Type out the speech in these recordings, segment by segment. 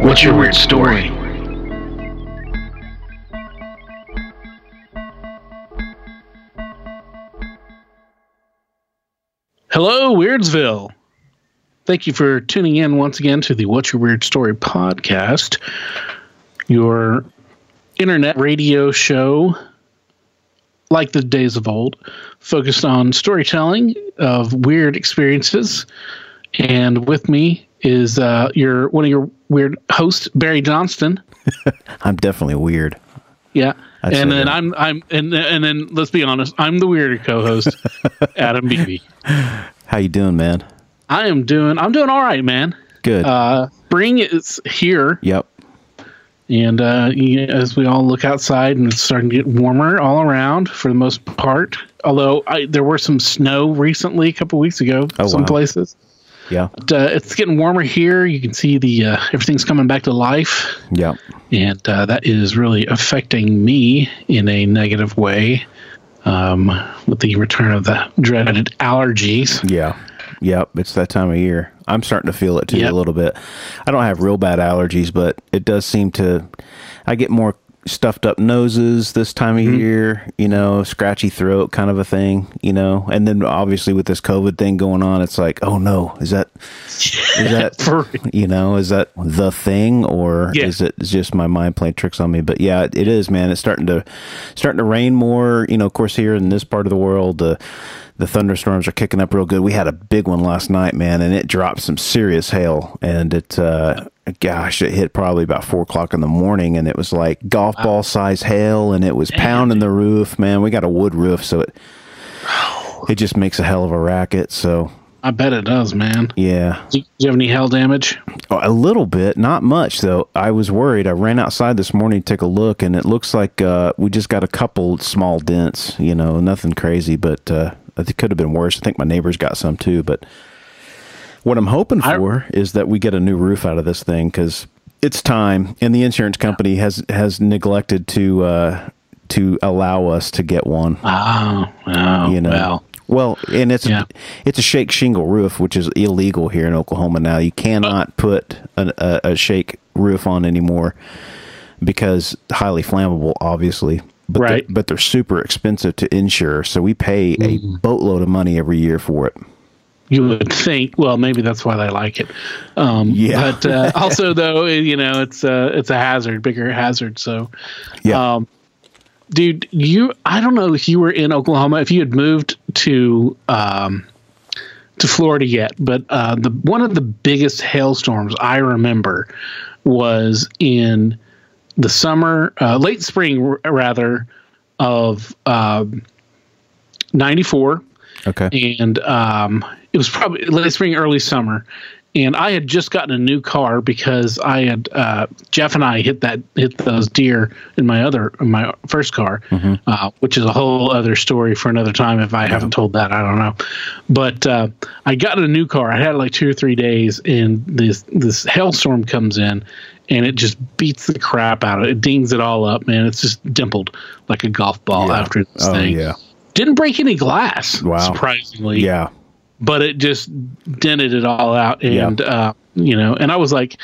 what's your weird story? Hello, Weirdsville. Thank you for tuning in once again to the What's Your Weird Story podcast, your internet radio show, like the days of old, focused on storytelling of weird experiences. And with me is uh, your one of your weird hosts, Barry Johnston. I'm definitely weird. Yeah. I'd and then that. I'm I'm and and then let's be honest, I'm the weirder co-host, Adam Beebe. How you doing, man? I am doing I'm doing all right, man. Good. Uh, spring is here, yep. and uh, you- as we all look outside, and it's starting to get warmer all around for the most part. Although I, there were some snow recently, a couple weeks ago, Oh, some wow. places. Yeah. But, uh, it's getting warmer here. You can see the uh, everything's coming back to life, Yeah. and uh, that is really affecting me in a negative way. Um, with the return of the dreaded allergies. Yeah. Yep. It's that time of year. I'm starting to feel it too Yep. a little bit. I don't have real bad allergies, but it does seem to. I get more stuffed up noses this time of Mm-hmm. year. You know, scratchy throat kind of a thing. You know, and then obviously with this COVID thing going on, it's like, oh no, is that is that you know is that the thing or Yeah. is it just my mind playing tricks on me but yeah it, it is man it's starting to starting to rain more you know of course here in this part of the world uh, the thunderstorms are kicking up real good we had a big one last night man and it dropped some serious hail and it uh gosh it hit probably about four o'clock in the morning and it was like golf ball size hail and it was pounding the roof man we got a wood roof so it it just makes a hell of a racket so I bet it does, man. yeah Do you have any hail damage? Oh, A little bit, not much though. I was worried. I ran outside this morning to take a look, and it looks like uh, we just got a couple small dents. You know, nothing crazy, but uh, it could have been worse. I think my neighbors got some too. But what I'm hoping I- for is that we get a new roof out of this thing because it's time, and the insurance company has has neglected to uh, to allow us to get one Oh, oh you know well. well and it's Yeah. it's a shake shingle roof which is illegal here in oklahoma now you cannot put an, a, a shake roof on anymore because highly flammable obviously but Right. they're, but they're super expensive to insure so we pay a Mm-hmm. boatload of money every year for it You would think. Well, maybe that's why they like it. Um, Yeah. But uh, also, though, you know, it's a it's a hazard, bigger hazard. So, yeah um, dude, you I don't know if you were in Oklahoma, if you had moved to um, to Florida yet, but uh, the one of the biggest hailstorms I remember was in the summer, uh, late spring rather, of um, '94 okay and um, it was probably late spring, early summer. And I had just gotten a new car because I had uh, Jeff and I hit that hit those deer in my other in my first car, uh, which is a whole other story for another time. If I haven't told that, I don't know. But uh, I got a new car. I had it like two or three days, and this this hailstorm comes in, and it just beats the crap out of it. It dings it all up, man. It's just dimpled like a golf ball Yeah. after this oh thing yeah didn't break any glass Wow. surprisingly. Yeah. But it just dented it all out. And uh you know and i was like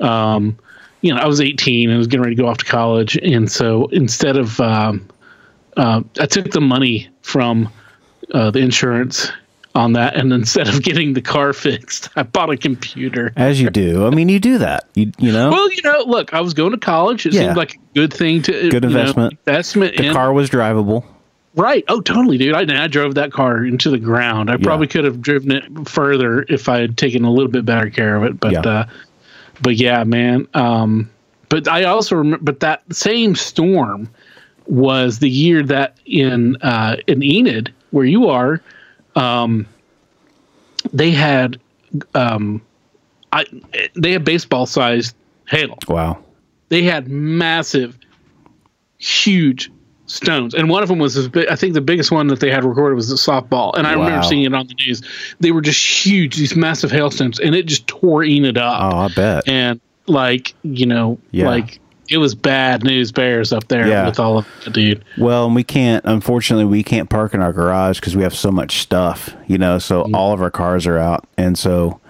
um you know i was 18 and was getting ready to go off to college. And so instead of um uh, i took the money from uh, the insurance on that. And instead of getting the car fixed i bought a computer. As you do. I mean you do that. You you know? Well you know look i was going to college. It Yeah. seemed like a good thing to Good you know, investment. investment the in car was drivable Right. Oh, totally, dude. I, I drove that car into the ground. I probably could have driven it further if I had taken a little bit better care of it. But, Yeah. uh, but yeah, man. Um, but I also remember, but that same storm was the year that in uh, in Enid, where you are, um, they had um, I they had baseball sized hail. Wow. They had massive, huge stones, and one of them was I think the biggest one that they had recorded was a softball, and I Wow. remember seeing it on the news. They were just huge, these massive hailstones, and it just tore Enid up. Oh, I bet. And like you know, Yeah. like it was bad news bears up there Yeah. with all of the dude. Well, and we can't. Unfortunately, we can't park in our garage because we have so much stuff. You know, so mm-hmm. all of our cars are out, and so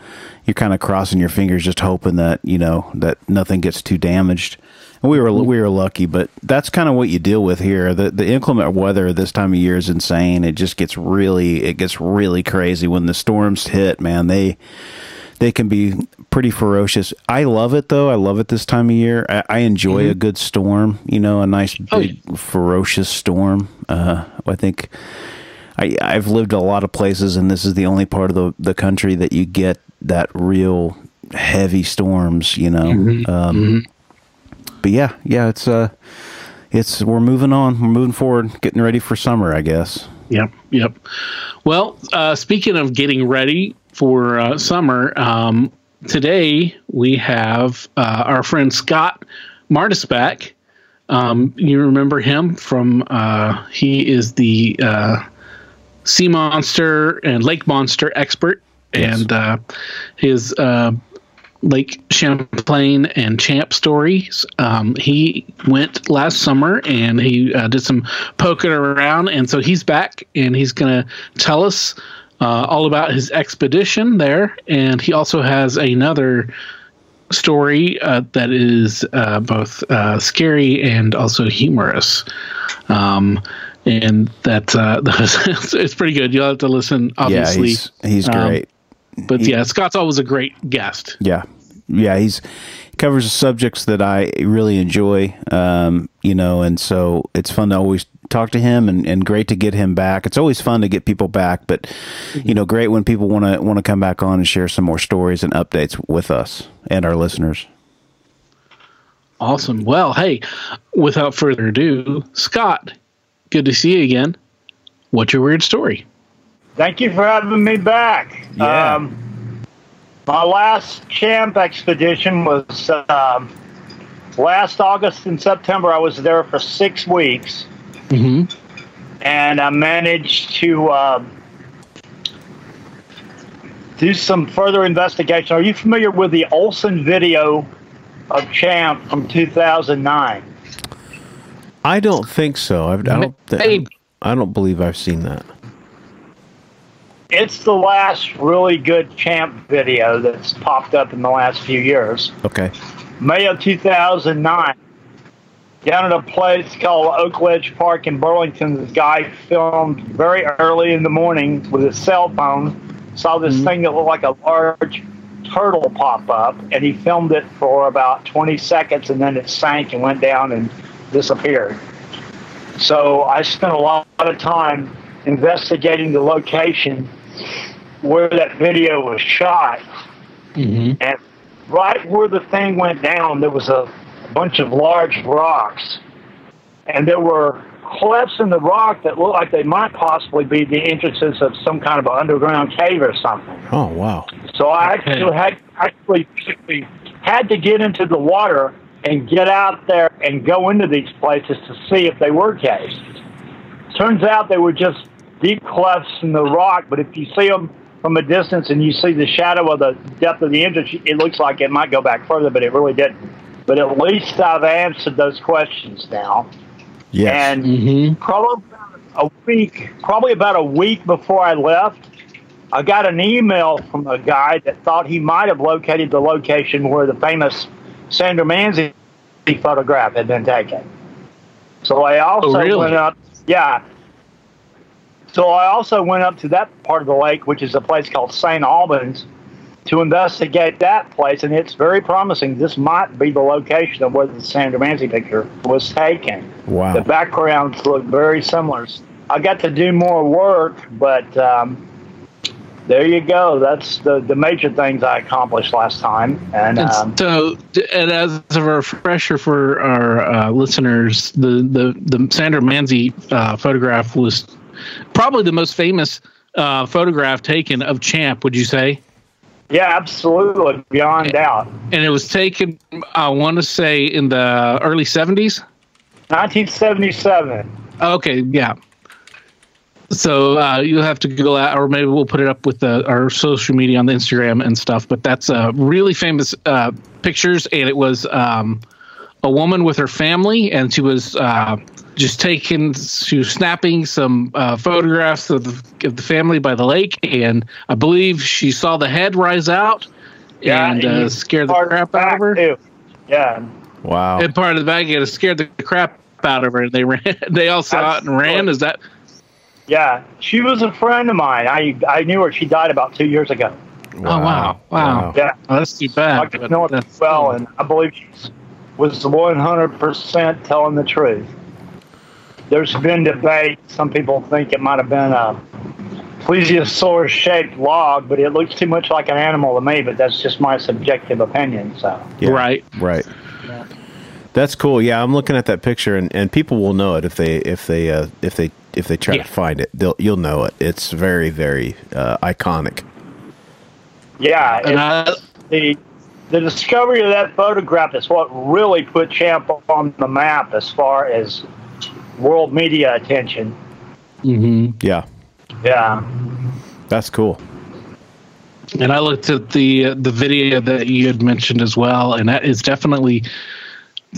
you're kind of crossing your fingers, just hoping that you know that nothing gets too damaged. We were we were lucky, but that's kind of what you deal with here. The the inclement weather this time of year is insane. It just gets really it gets really crazy when the storms hit. Man, they they can be pretty ferocious. I love it though. I love it this time of year. I, I enjoy a good storm. You know, a nice Oh, big ferocious storm. Uh, I think I I've lived a lot of places, and this is the only part of the the country that you get that real heavy storms. You know. Um, But yeah, yeah, it's uh, it's we're moving on. We're moving forward, getting ready for summer. I guess. Yep, yep. Well, uh, speaking of getting ready for uh, summer, um, today we have uh, our friend Scott Mardis back. Um, you remember him from? Uh, he is the uh, sea monster and lake monster expert, Yes. and uh, his uh, Lake Champlain and Champ stories. Um, he went last summer and he uh, did some poking around, and so he's back and he's going to tell us uh, all about his expedition there. And he also has another story uh, that is uh, both uh, scary and also humorous. Um, and that uh, it's pretty good. You'll have to listen, obviously. yeah, he's he's Um, but yeah, Scott's always a great guest. Yeah, yeah, he's he covers subjects that I really enjoy. Um, you know, and so it's fun to always talk to him, and, and great to get him back. It's always fun to get people back, but you know, great when people want to want to come back on and share some more stories and updates with us and our listeners. Awesome. Well, hey, without further ado, Scott, good to see you again. What's your weird story? Thank you for having me back. Yeah. Um, my last champ expedition was um, last August and September. I was there for six weeks, Mm-hmm. and I managed to uh, do some further investigation. Are you familiar with the Olson video of Champ from 2009? I don't think so. I, I don't. Hey. I don't believe I've seen that. It's the last really good Champ video that's popped up in the last few years. Okay. May of 2009, down at a place called Oak Ledge Park in Burlington, this guy filmed very early in the morning with his cell phone, saw this mm-hmm. thing that looked like a large turtle pop up, and he filmed it for about 20 seconds, and then it sank and went down and disappeared. So I spent a lot of time investigating the location where that video was shot. Mm-hmm. And right where the thing went down, there was a bunch of large rocks. And there were clefts in the rock that looked like they might possibly be the entrances of some kind of an underground cave or something. Oh wow. So I Okay. actually had actually had to get into the water and get out there and go into these places to see if they were caves. Turns out they were just deep clefts in the rock, but if you see them from a distance and you see the shadow of the depth of the entrance, it looks like it might go back further, but it really didn't. But at least I've answered those questions now. Yes. And Mm-hmm. probably about a week, probably about a week before I left, I got an email from a guy that thought he might have located the location where the famous Sandra Mansi photograph had been taken. So I also Oh, really? went up, yeah. So I also went up to that part of the lake, which is a place called St. Albans, to investigate that place, and it's very promising. This might be the location of where the Sandra Mansi picture was taken. wow. The backgrounds look very similar. I got to do more work, but um, there you go. That's the, the major things I accomplished last time. And um, so, and as a refresher for our uh, listeners, the the the Sandra Mansi uh, photograph was probably the most famous uh, photograph taken of Champ. Would you say? Yeah, absolutely, beyond doubt. and it was taken. I want to say in the early seventies. 1977. Okay, yeah. So uh, you'll have to Google out, or maybe we'll put it up with the, our social media on the Instagram and stuff. But that's uh, really famous uh, pictures, and it was um, a woman with her family, and she was uh, just taking, she was snapping some uh, photographs of the, of the family by the lake, and I believe she saw the head rise out and uh, scared the crap back, out of her. too. Yeah, Wow. And part of the bag, it scared the crap out of her, and they ran. They all saw it and ran. Is that? yeah. She was a friend of mine. I I knew her. She died about two years ago. Oh wow! Wow! Yeah, Oh, that's too bad. could but know her well, and I believe she was 100% telling the truth. There's been debate. Some people think it might have been a plesiosaur-shaped log, but it looks too much like an animal to me. But that's just my subjective opinion. So Yeah. Right. Right. That's cool. Yeah, I'm looking at that picture, and, and people will know it if they if they uh, if they if they try Yeah. to find it. They'll you'll know it. It's very very uh, iconic. yeah, And it's- I, the the discovery of that photograph is what really put Champ on the map as far as world media attention. Mm-hmm. Yeah, Yeah, that's cool. and I looked at the uh, the video that you had mentioned as well, and that is definitely,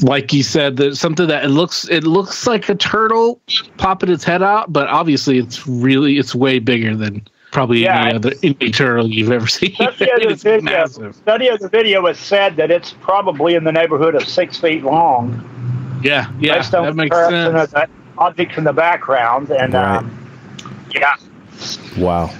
like you said, that something that it looks it looks like a turtle popping its head out, but obviously it's really it's way bigger than probably Yeah, any other any turtle you've ever seen. study of the it's video, massive. study of the video has said that it's probably in the neighborhood of six feet long, Yeah, yeah, based on that makes comparison sense. of the objects in the background. And Right. um, yeah, Wow.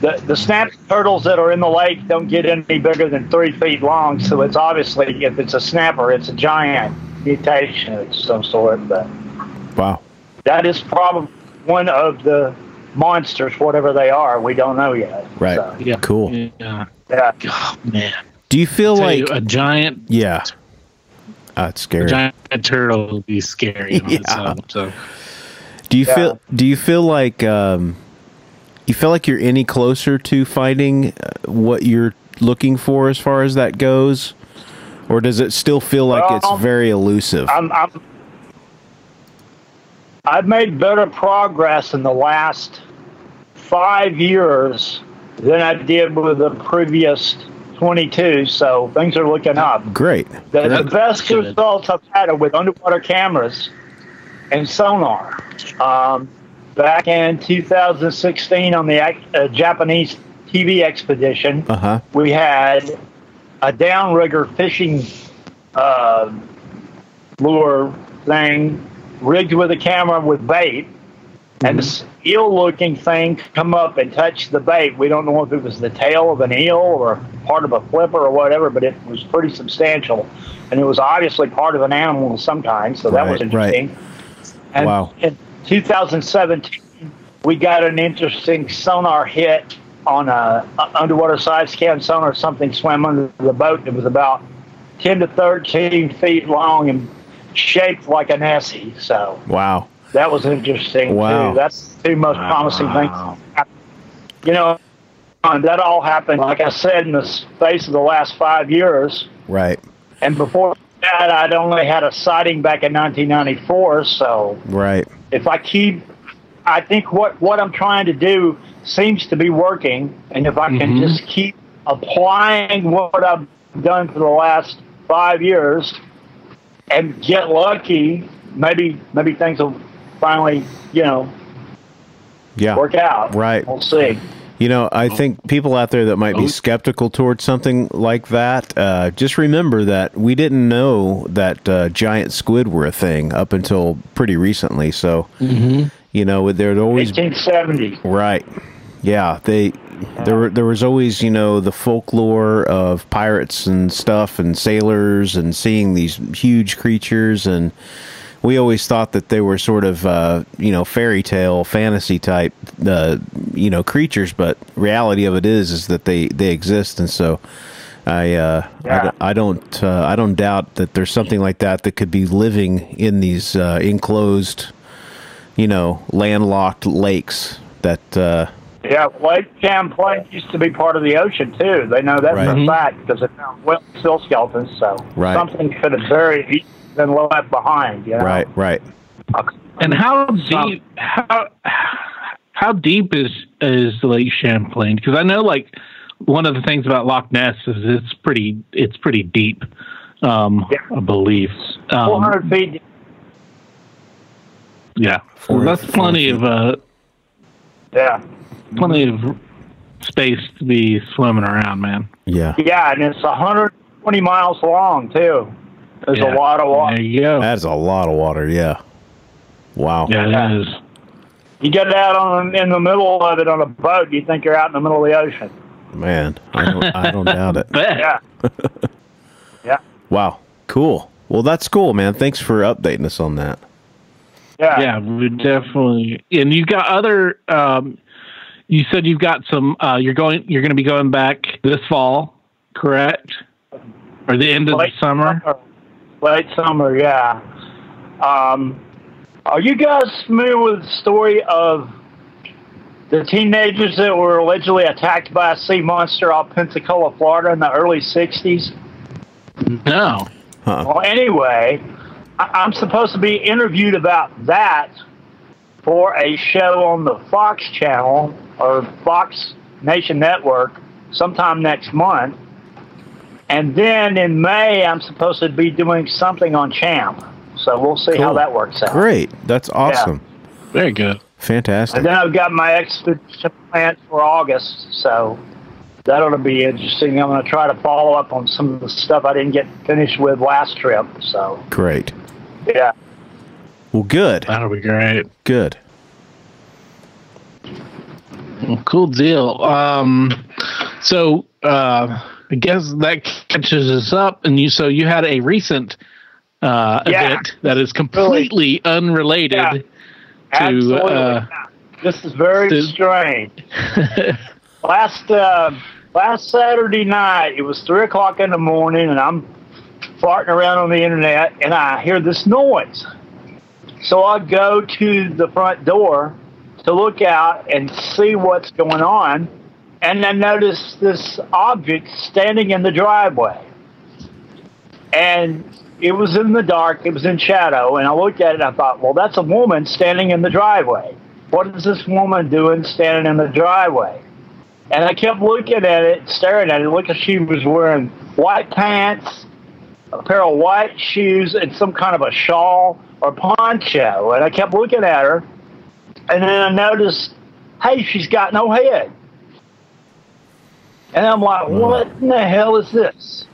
the the snap turtles that are in the lake don't get any bigger than three feet long. So it's obviously if it's a snapper, it's a giant mutation of some sort. But Wow. that is probably one of the monsters, whatever they are. We don't know yet. Right. So, Yeah, Cool. Yeah, yeah. oh, man. Do you feel like you, a giant yeah? That's a scary. giant turtle would be scary on its Yeah. own. So Do you Yeah. feel do you feel like um, you feel like you're any closer to finding uh, what you're looking for as far as that goes, or does it still feel like Well, it's very elusive? I'm, I'm I've made better progress in the last five years than I did with the previous 22. So things are looking up. Great. The, the best good. results I've had are with underwater cameras and sonar. Um, back in 2016 on the uh, Japanese TV expedition, Uh huh. we had a downrigger fishing uh, lure thing rigged with a camera with bait. And this eel looking thing come up and touch the bait. We don't know if it was the tail of an eel or part of a flipper or whatever, but it was pretty substantial. And it was obviously part of an animal of some kind, so that was Right, right. interesting. And Wow. in 2017, we got an interesting sonar hit on a, a underwater side scan sonar. Something swam under the boat. It was about 10 to 13 feet long and shaped like an Essie. So Wow. That was interesting Wow. too. That's the two most promising things. You know, and that all happened, like I said, in the space of the last five years. Right. And before that, I'd only had a sighting back in 1994. So Right. if I keep, I think what what I'm trying to do seems to be working, and if I can mm-hmm. just keep applying what I've done for the last five years and get lucky, maybe maybe things will finally, you know, Yeah. work out. Right. We'll see. You know, I think people out there that might be skeptical towards something like that, uh, just remember that we didn't know that uh, giant squid were a thing up until pretty recently. So, you know, there'd always 1870. right, yeah, they there there was always you know the folklore of pirates and stuff and sailors and seeing these huge creatures and we always thought that they were sort of uh, you know fairy tale fantasy type uh, you know creatures but reality of it is is that they they exist and so I uh, I Yeah. don't- I, don't uh, I don't doubt that there's something like that that could be living in these uh, enclosed you know landlocked lakes that uh, Yeah, Lake Champlain used to be part of the ocean too. They know that Right. for a fact because they found well seal skeletons. So Right. something could have very been left behind. You know? Right, right. And how deep? How how deep is is Lake Champlain? Because I know like one of the things about Loch Ness is it's pretty it's pretty deep. Um, Yeah. I believe. Four Um, hundred feet. yeah, so that's plenty of uh, Yeah, plenty of space to be swimming around, man. Yeah. yeah, and it's hundred twenty miles long too. There's Yeah. a lot of water. There you go. That's a lot of water, yeah. Wow. yeah, Yeah. it is. You get out on in the middle of it on a boat, you think you're out in the middle of the ocean. Man, I don't, I don't doubt it. Yeah, yeah, Wow. Cool. Well, that's cool, man. Thanks for updating us on that. yeah. yeah, we definitely. And you've got other. Um, you said you've got some. Uh, you're going. You're going to be going back this fall, correct? Or the end of the Late summer? Late summer, yeah. Um, are you guys familiar with the story of the teenagers that were allegedly attacked by a sea monster off Pensacola, Florida in the early 60s? No. Well, anyway, I- I'm supposed to be interviewed about that for a show on the Fox channel or Fox Nation Network sometime next month. And then in May, I'm supposed to be doing something on Champ. So we'll see how that works out. Great. That's awesome. Yeah. Very good. Fantastic. And then I've got my expedition planned for August. So that'll be interesting. I'm going to try to follow up on some of the stuff I didn't get finished with last trip. So, Great. yeah. Well, good. That'll be great. Good. Well, cool deal. Um, so uh, I guess that catches us up, and you. So you had a recent uh, Yeah. event that is completely unrelated. Yeah. To, Absolutely. uh, this is very to- strange. last uh, last Saturday night, it was three o'clock in the morning, and I'm farting around on the internet, and I hear this noise. So I go to the front door to look out and see what's going on, and I noticed this object standing in the driveway. And it was in the dark, it was in shadow, and I looked at it and I thought, well, that's a woman standing in the driveway. What is this woman doing standing in the driveway? And I kept looking at it, staring at it, looking she was wearing white pants, a pair of white shoes, and some kind of a shawl or poncho. And I kept looking at her, and then I noticed, hey, she's got no head. And I'm like, what in the hell is this?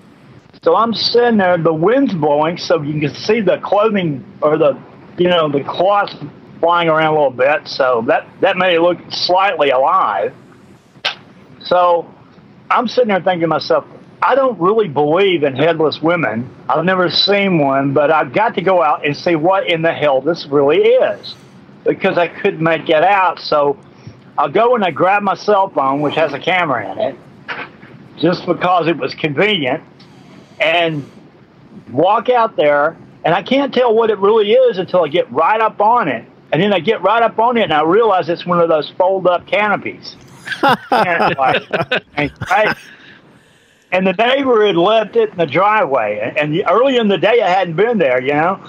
So I'm sitting there, the wind's blowing, so you can see the clothing or the, you know, the cloth flying around a little bit. So that, that made it look slightly alive. So I'm sitting there thinking to myself, I don't really believe in headless women. I've never seen one, but I've got to go out and see what in the hell this really is because I couldn't make it out. So I'll go and I grab my cell phone, which has a camera in it, just because it was convenient, and walk out there. And I can't tell what it really is until I get right up on it. And then I get right up on it and I realize it's one of those fold up canopies. and, like, and, right? and the neighbor had left it in the driveway. And, and early in the day, I hadn't been there, you know?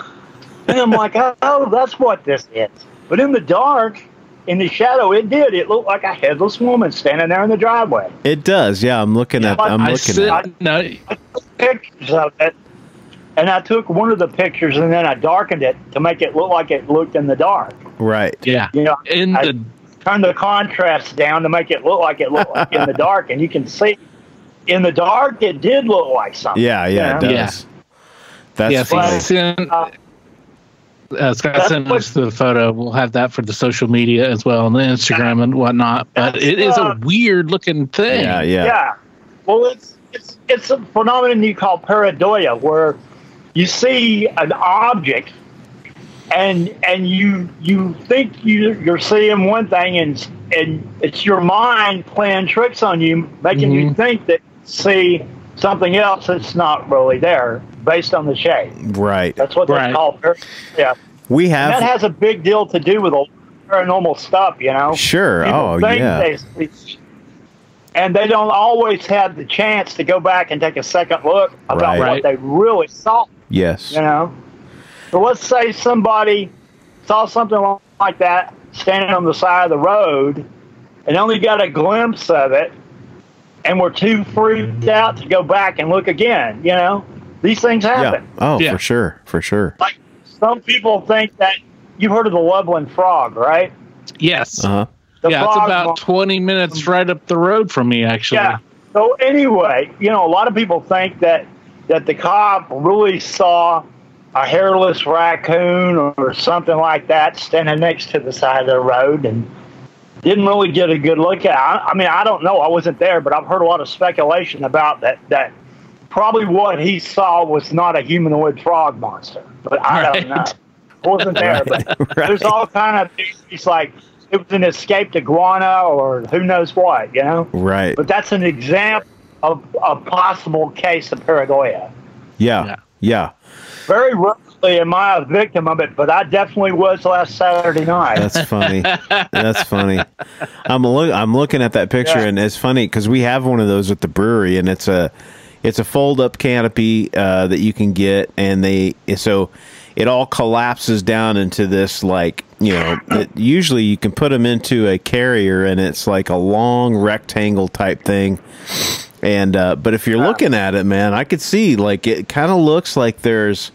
And I'm like, oh, that's what this is. But in the dark, in the shadow, it did. It looked like a headless woman standing there in the driveway. It does. Yeah, I'm looking at. I'm I looking sit, at. it. no, I took pictures of it, and I took one of the pictures and then I darkened it to make it look like it looked in the dark. Right. yeah, You know, in I the turned the contrast down to make it look like it looked like in the dark, and you can see in the dark it did look like something. Yeah. Yeah. It you know? Yeah. does. That's yeah, funny. send, Uh, uh, Scott That's sent us the photo. We'll have that for the social media as well, and the Instagram and whatnot. But it is uh, a weird looking thing. Yeah. Yeah. Yeah. Well, it's it's it's a phenomenon you call pareidolia, where you see an object, and and you you think you you're seeing one thing, and and it's your mind playing tricks on you, making you Mhm. think that see something else that's not really there, based on the shape. Right. That's what Right. they call pareidolia. We And that has a big deal to do with paranormal stuff, you know. Sure. People oh yeah. they and they don't always have the chance to go back and take a second look about Right. what Right. they really saw. yes. You know. So let's say somebody saw something like that standing on the side of the road, and only got a glimpse of it, and we're too freaked out to go back and look again. You know, these things Yeah. happen. Oh, Yeah. for sure. For sure. Like some people think that you've heard of the Loveland Frog, right? Yes. Uh huh. The yeah, it's about mon- 20 minutes right up the road from me, actually. Yeah. So anyway, you know, a lot of people think that that the cop really saw a hairless raccoon or something like that standing next to the side of the road and didn't really get a good look at. I, I mean, I don't know. I wasn't there, but I've heard a lot of speculation about that. That probably what he saw was not a humanoid frog monster, but I Right. don't know. I wasn't there, but there's all kind of it's like it was an escaped iguana or who knows what, you know. Right. But that's an example of a possible case of pareidolia. Yeah. Yeah. Yeah. Very rarely am I a victim of it, but I definitely was last Saturday night. That's funny. That's funny. I'm look. I'm looking at that picture, Yeah. and it's funny because we have one of those at the brewery, and it's a it's a fold up canopy uh, that you can get, and they so it all collapses down into this like you know. It, usually, you can put them into a carrier, and it's like a long rectangle type thing. And uh, but if you're looking at it, man, I could see like it kind of looks like there's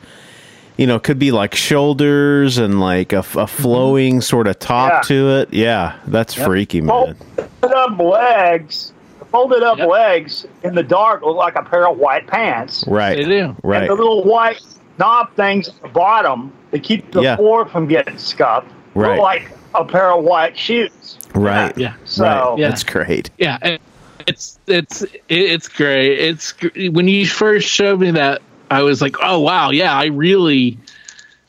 you know, could be like shoulders and like a, a flowing mm-hmm. sort of top Yeah. to it. Yeah, that's freaky, man. folded up legs, folded up Yep. legs in the dark look like a pair of white pants. Right. They do. Right. And the little white knob things at the bottom to keep the Yeah. floor from getting scuffed Right. look like a pair of white shoes. Right. Yeah. So right. Yeah. That's great. Yeah, and it's it's it's great. It's when you first showed me that, I was like, oh wow, yeah, I really,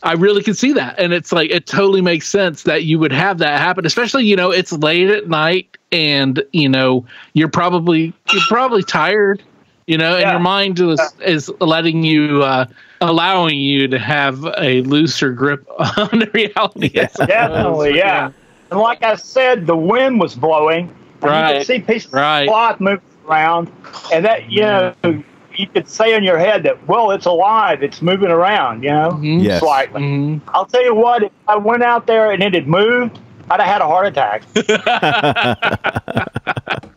I really can see that, and it's like it totally makes sense that you would have that happen, especially you know it's late at night and you know you're probably you're probably tired, you know, and your mind is is letting you. uh allowing you to have a looser grip on reality. I suppose. Definitely, yeah. And like I said, the wind was blowing. And You Right, could see pieces right. of cloth moving around, and that you know you could say in your head that well, it's alive, it's moving around. You know, Mhm. Yes. slightly. Mhm. I'll tell you what, if I went out there and it had moved, I'd have had a heart attack.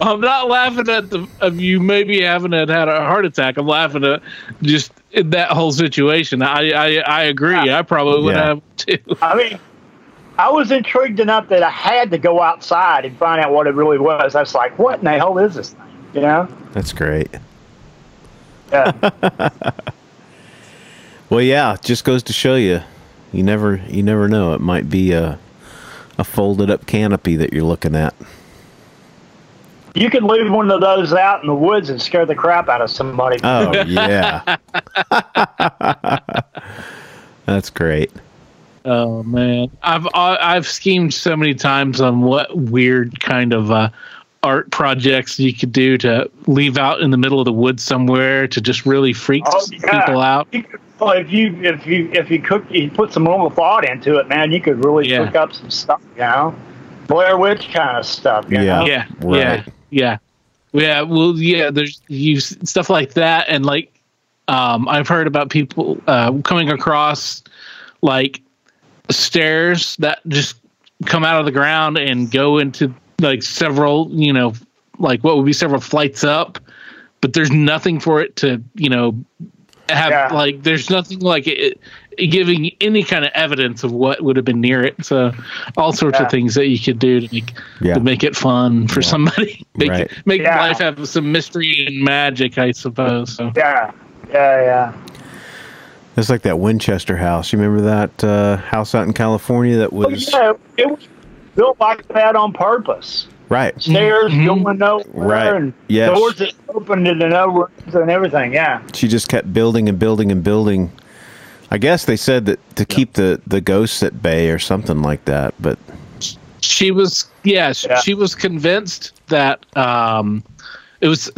I'm not laughing at the of you maybe having had had a heart attack. I'm laughing at just in that whole situation. I I, I agree. I probably would Yeah. have too. I mean, I was intrigued enough that I had to go outside and find out what it really was. I was like, what in the hell is this thing? You know? That's great. Yeah. Well, yeah, just goes to show you, you never, you never know. It might be a, a folded up canopy that you're looking at. you could leave one of those out in the woods and scare the crap out of somebody. Oh yeah, that's great. Oh man, I've I- I've schemed so many times on what weird kind of uh, art projects you could do to leave out in the middle of the woods somewhere to just really freak Oh, yeah. people out. Well, if you if you if you cook you put some little thought into it, man, you could really Yeah. cook up some stuff, you know, Blair Witch kind of stuff. You Yeah. know? yeah, Right. yeah, yeah, yeah. Well, yeah. There's you stuff like that, and like um, I've heard about people uh, coming across like stairs that just come out of the ground and go into like several, you know, like what would be several flights up, but there's nothing for it to, you know, have Yeah. like there's nothing like it, it giving any kind of evidence of what would have been near it. So all sorts Yeah. of things that you could do to make Yeah. to make it fun for somebody. Make Right. it, make Yeah. life have some mystery and magic, I suppose. So yeah, yeah, yeah. It's like that Winchester house. You remember that uh, house out in California that But, was yeah, it was built like that on purpose. right? Stairs Mhm. going nowhere, Right. and Yes. doors that opened into no rooms and everything. Yeah, She just kept building and building and building. I guess they said that to keep the the ghosts at bay or something like that. But she was yeah, sh Yeah. she was convinced that um it was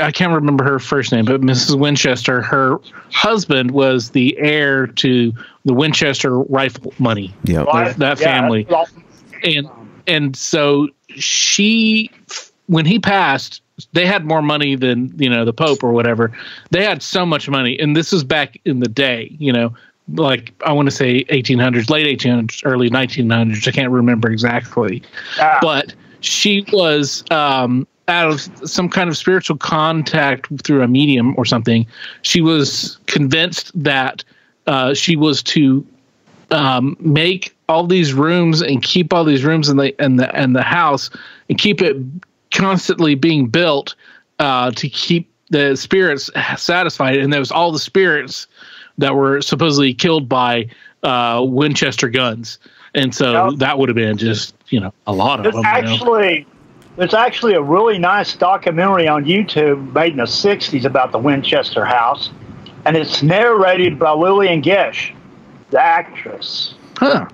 I can't remember her first name, but Mrs. Winchester. Her husband was the heir to the Winchester rifle money. Yeah. Right? that Yeah, family. awesome. And and so she when he passed they had more money than you know the pope or whatever they had so much money and this is back in the day you know like i want to say 1800s late 1800s early 1900s i can't remember exactly Yeah. but she was um, out of some kind of spiritual contact through a medium or something. She was convinced that uh, she was to um, make all these rooms and keep all these rooms in the and the and the house and keep it constantly being built uh, to keep the spirits satisfied. And there was all the spirits that were supposedly killed by uh, Winchester guns. And so Yep. that would have been just you know a lot of There's them. you know? actually there's actually a really nice documentary on YouTube made in the '60s about the Winchester House, and it's narrated by Lillian Gish, the actress. Huh.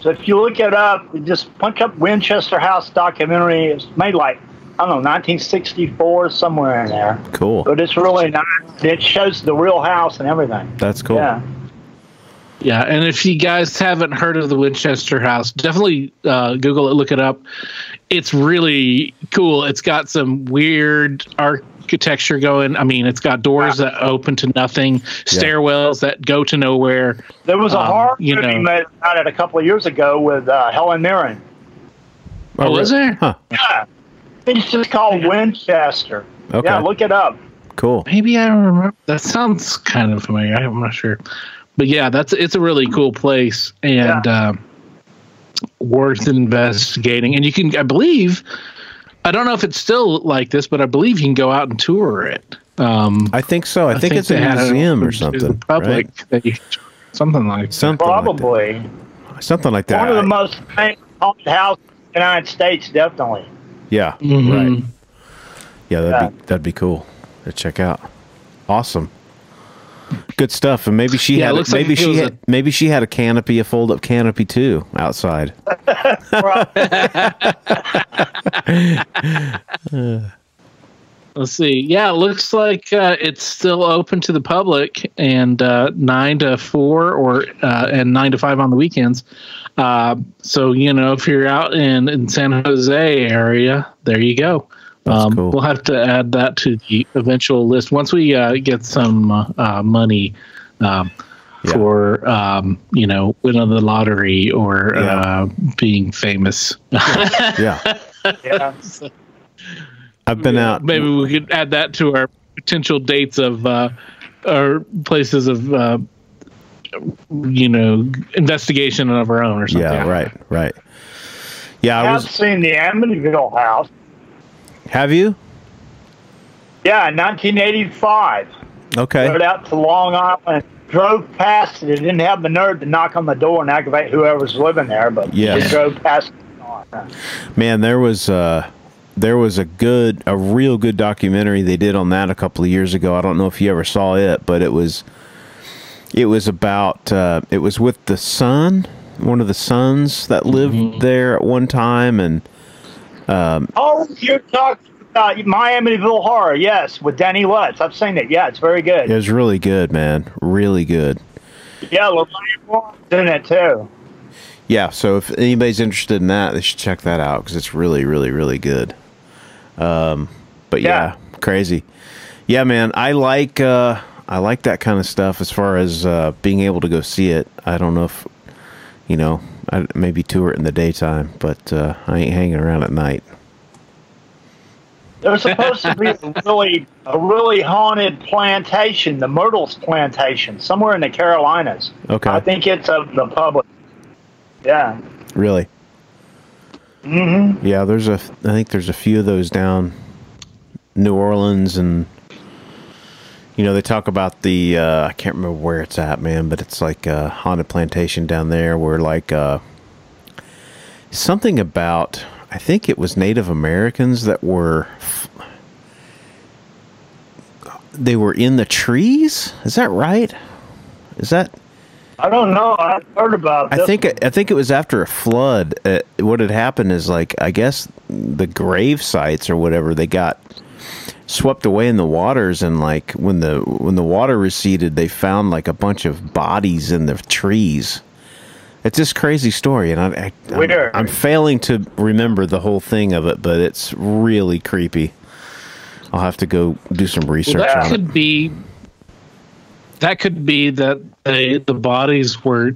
So if you look it up, you just punch up Winchester House documentary. It's made like I don't know 1964 somewhere in there, Cool. but it's really nice. It shows the real house and everything. That's cool. Yeah. Yeah, and if you guys haven't heard of the Winchester House, definitely uh, Google it, look it up. It's really cool. It's got some weird architecture going. I mean, it's got doors that open to nothing, stairwells that go to nowhere. There was a Um, horror you movie know. made about it a couple of years ago with uh, Helen Mirren. Oh, was there? Huh. Yeah. It's just called Winchester. Okay. Yeah, look it up. Cool. Maybe I don't remember. That sounds kind of familiar. I'm not sure, but yeah, that's it's a really cool place and uh, worth investigating. And you can, I believe, I don't know if it's still like this, but I believe you can go out and tour it. Um, I think so. I, think, it's a they had it museum or open to the something. Public, right? They- something like that. Something Probably. like that. Something like that. One of the most famous haunted houses in the United States, definitely. yeah. Mhm. Right. Yeah, that'd be that'd be cool to check out. Awesome. Good stuff. And maybe she Yeah, it had looks maybe it she was had maybe she had a canopy, a fold up canopy too, outside. Let's see. Yeah, it looks like uh, it's still open to the public and uh, nine to four or uh, and nine to five on the weekends. Uh, so you know, if you're out in in San Jose area, there you go. That's um, cool. We'll have to add that to the eventual list once we uh, get some uh, uh, money. Um, Yeah. For um, you know, winning the lottery or Yeah. uh, being famous, Yeah. Yeah. I've been out maybe we could add that to our potential dates of uh, our places of uh, you know investigation of our own or something. Yeah, right, right. Yeah, I I've was seen the Amityville house. Have you? Yeah, in 1985. Okay. Rode out to Long Island, drove past it. It didn't have the nerve to knock on the door and aggravate whoever's living there, but Yes. it drove past it. Man, there was uh there was a good a real good documentary they did on that a couple of years ago. I don't know if you ever saw it, but it was it was about uh it was with the son, one of the sons that lived there at one time and Oh, you're talking about My Amityville Horror, yes, with Danny Lutz. I've seen it. Yeah, it's very good. it was really good, man. Really good. Yeah, Lorraine Warren's in it too. Yeah, so if anybody's interested in that, they should check that out because it's really, really, really good. Um, but yeah. crazy. Yeah, man, I like uh, I like that kind of stuff as far as uh, being able to go see it. I don't know if you know, I maybe tour it in the daytime, but uh, I ain't hanging around at night. There's supposed to be a really, a really haunted plantation, the Myrtles Plantation, somewhere in the Carolinas. Okay. I think it's of the public. Yeah. Really? Mm-hmm. Yeah, there's a. I think there's a few of those down New Orleans, and you know they talk about the. Uh, I can't remember where it's at, man, but it's like a haunted plantation down there where like uh, something about. I think it was Native Americans that were. They were in the trees. Is that right? Is that? I don't know. I've heard about I think I think it was after a flood. Uh, what had happened is like I guess the grave sites or whatever they got swept away in the waters and like when the when the water receded they found like a bunch of bodies in the trees it's this crazy story and I, I Weird. I'm, I'm failing to remember the whole thing of it but it's really creepy I'll have to go do some research Well, that on it could be. That could be that they, the bodies were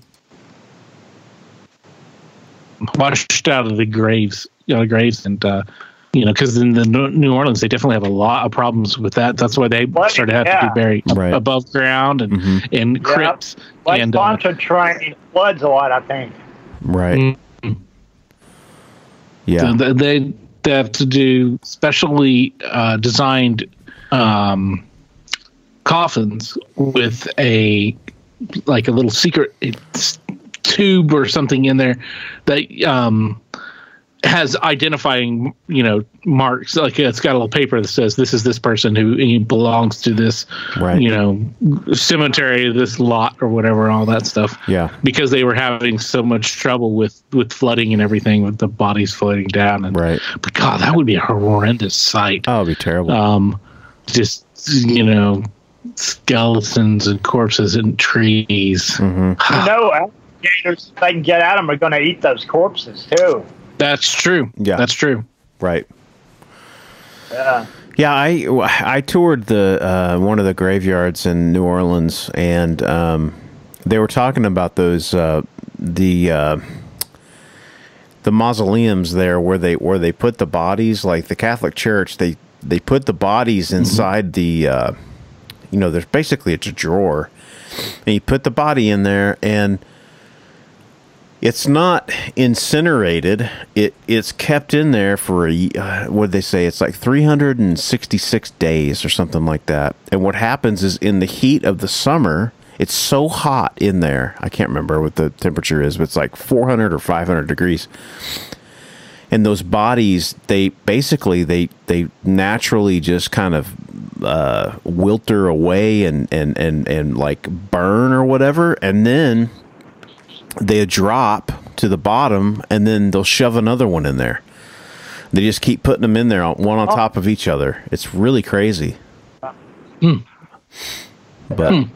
washed out of the graves, you know, the graves, and uh, you know, because in the New New Orleans they definitely have a lot of problems with that. That's why they What? started to have to be buried Right. above ground and Mhm. in crypts. Like and uh, Pontchartrain floods a lot, I think. right Mm. yeah So th- they they have to do specially uh, designed um, coffins with a like a little secret tube or something in there that um, has identifying you know marks like it's got a little paper that says this is this person who he belongs to this Right. you know cemetery this lot or whatever and all that stuff Yeah. because they were having so much trouble with with flooding and everything with the bodies floating down and Right. but god that would be a horrendous sight oh it'd be terrible um just you know skeletons and corpses and trees hmm You know, alligators, if they can get at them, are going to eat those corpses too. That's true Yeah. that's true right Yeah. Yeah, I I toured the uh, one of the graveyards in New Orleans, and um, they were talking about those uh, the uh, the mausoleums there where they where they put the bodies. Like the Catholic Church, they they put the bodies inside the uh, you know there's basically it's a drawer, and you put the body in there and it's not incinerated. It it's kept in there for a uh, what they say? It's like 366 days or something like that. And what happens is in the heat of the summer, it's so hot in there. I can't remember what the temperature is, but it's like 400 or 500 degrees. And those bodies, they basically they they naturally just kind of uh, wilter away and and and and like burn or whatever, and then they drop to the bottom and then they'll shove another one in there. They just keep putting them in there, one on top of each other. It's really crazy. But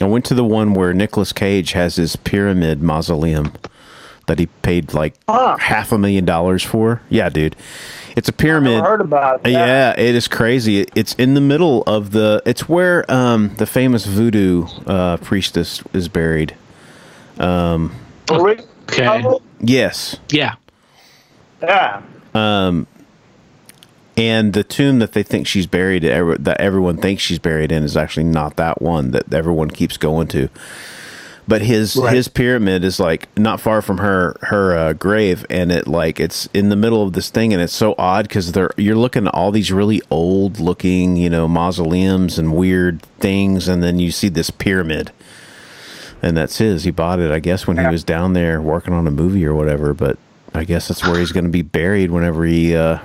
I went to the one where Nicolas Cage has his pyramid mausoleum that he paid like Huh. half a million dollars for. Yeah, dude. It's a pyramid. Never heard about it. Yeah, it is crazy. It's in the middle of the. It's where um, the famous voodoo uh, priestess is buried. Okay. Okay. Yes, yeah Yeah. Um, and the tomb that they think she's buried, ever- that everyone thinks she's buried in, is actually not that one that everyone keeps going to. But his Right. his pyramid is like not far from her her uh, grave, and it like it's in the middle of this thing, and it's so odd because they're you're looking at all these really old looking you know mausoleums and weird things, and then you see this pyramid, and that's his. He bought it, I guess, when he was down there working on a movie or whatever. But I guess that's where he's going to be buried whenever he uh,